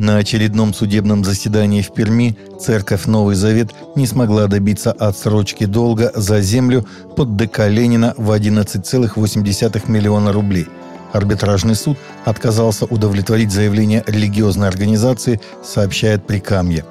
На очередном судебном заседании в Перми церковь «Новый Завет» не смогла добиться отсрочки долга за землю под ДК Ленина в 11,8 миллиона рублей. Арбитражный суд отказался удовлетворить заявление религиозной организации, сообщает Прикамье.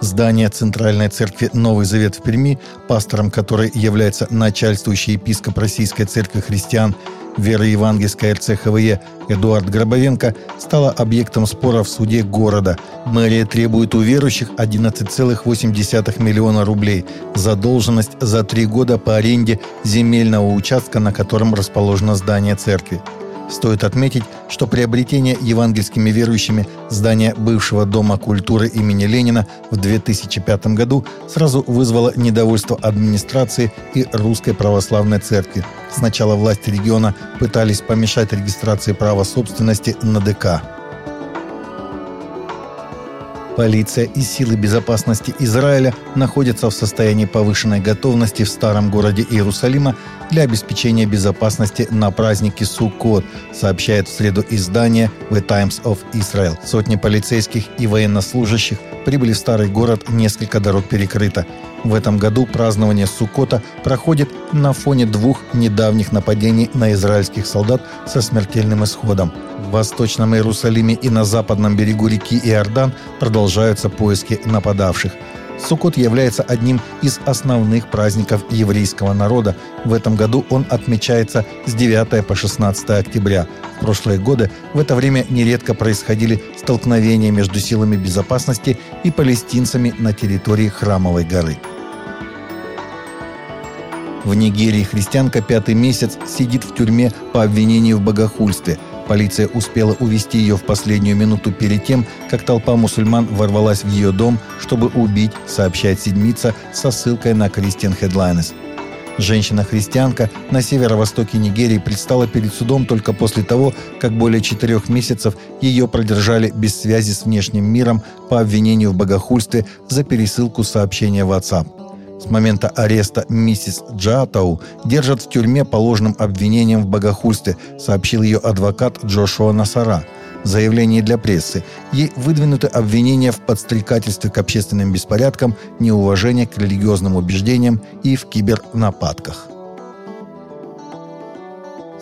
Здание Центральной Церкви «Новый Завет» в Перми, пастором которой является начальствующий епископ Российской Церкви Христиан веры евангельской РЦХВЕ Эдуард Гробовенко стала объектом спора в суде города. Мэрия требует у верующих 11,8 миллиона рублей задолженность за три года по аренде земельного участка, на котором расположено здание церкви. Стоит отметить, что приобретение евангельскими верующими здания бывшего Дома культуры имени Ленина в 2005 году сразу вызвало недовольство администрации и Русской Православной Церкви. Сначала власти региона пытались помешать регистрации права собственности на ДК. Полиция и силы безопасности Израиля находятся в состоянии повышенной готовности в старом городе Иерусалима для обеспечения безопасности на празднике Суккот, сообщает в среду издание The Times of Israel. Сотни полицейских и военнослужащих прибыли в старый город, несколько дорог перекрыто. В этом году празднование Суккота проходит на фоне двух недавних нападений на израильских солдат со смертельным исходом. Восточном Иерусалиме и на западном берегу реки Иордан продолжаются поиски нападавших. Суккот является одним из основных праздников еврейского народа. В этом году он отмечается с 9 по 16 октября. В прошлые годы в это время нередко происходили столкновения между силами безопасности и палестинцами на территории Храмовой горы. В Нигерии христианка пятый месяц сидит в тюрьме по обвинению в богохульстве – Полиция успела увести ее в последнюю минуту перед тем, как толпа мусульман ворвалась в ее дом, чтобы убить, сообщает седмица со ссылкой на Christian Headlines. Женщина-христианка на северо-востоке Нигерии предстала перед судом только после того, как более четырех месяцев ее продержали без связи с внешним миром по обвинению в богохульстве за пересылку сообщения в WhatsApp. С момента ареста миссис Джатау держат в тюрьме по ложным обвинениям в богохульстве, сообщил ее адвокат Джошуа Насара. В заявлении для прессы ей выдвинуты обвинения в подстрекательстве к общественным беспорядкам, неуважении к религиозным убеждениям и в кибернападках.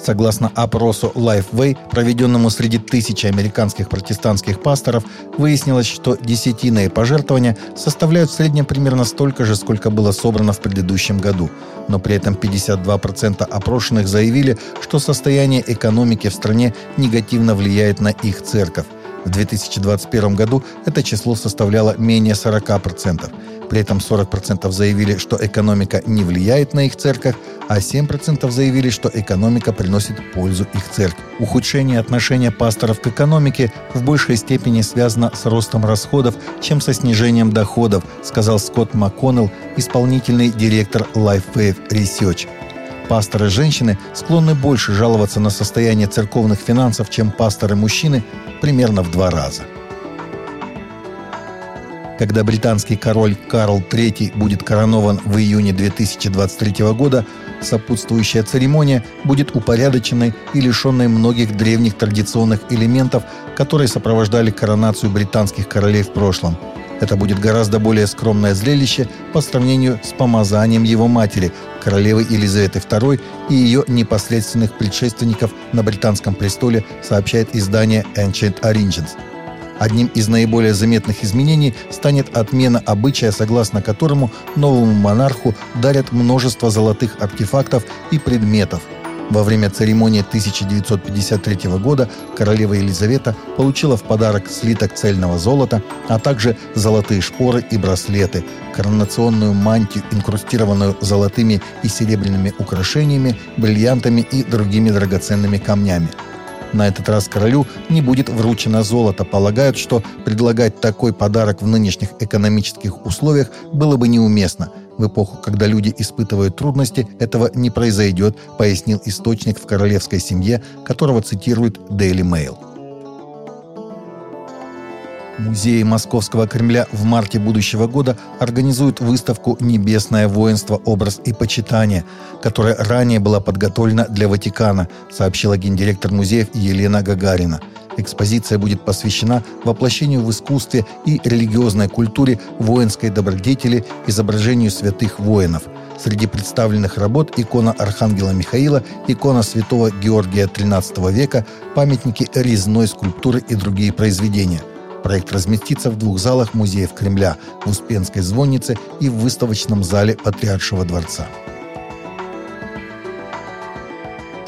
Согласно опросу Lifeway, проведенному среди тысячи американских протестантских пасторов, выяснилось, что десятины пожертвования составляют в среднем примерно столько же, сколько было собрано в предыдущем году. Но при этом 52% опрошенных заявили, что состояние экономики в стране негативно влияет на их церковь. В 2021 году это число составляло менее 40%. При этом 40% заявили, что экономика не влияет на их церковь, а 7% заявили, что экономика приносит пользу их церкви. Ухудшение отношения пасторов к экономике в большей степени связано с ростом расходов, чем со снижением доходов, сказал Скотт МакКоннелл, исполнительный директор LifeWave Research. Пасторы-женщины склонны больше жаловаться на состояние церковных финансов, чем пасторы-мужчины, примерно в два раза. Когда британский король Карл III будет коронован в июне 2023 года, сопутствующая церемония будет упорядоченной и лишенной многих древних традиционных элементов, которые сопровождали коронацию британских королей в прошлом. Это будет гораздо более скромное зрелище по сравнению с помазанием его матери, королевы Елизаветы II и ее непосредственных предшественников на британском престоле, сообщает издание Ancient Origins – Одним из наиболее заметных изменений станет отмена обычая, согласно которому новому монарху дарят множество золотых артефактов и предметов. Во время церемонии 1953 года королева Елизавета получила в подарок слиток цельного золота, а также золотые шпоры и браслеты, коронационную мантию, инкрустированную золотыми и серебряными украшениями, бриллиантами и другими драгоценными камнями – на этот раз королю не будет вручено золото. Полагают, что предлагать такой подарок в нынешних экономических условиях было бы неуместно. В эпоху, когда люди испытывают трудности, этого не произойдет, пояснил источник в королевской семье, которого цитирует Daily Mail. Музей Московского Кремля в марте будущего года организует выставку «Небесное воинство. Образ и почитание», которая ранее была подготовлена для Ватикана, сообщила гендиректор музеев Елена Гагарина. Экспозиция будет посвящена воплощению в искусстве и религиозной культуре воинской добродетели, изображению святых воинов. Среди представленных работ икона Архангела Михаила, икона святого Георгия XIII века, памятники резной скульптуры и другие произведения – Проект разместится в двух залах музеев Кремля в Успенской звоннице и в выставочном зале Патриаршего дворца.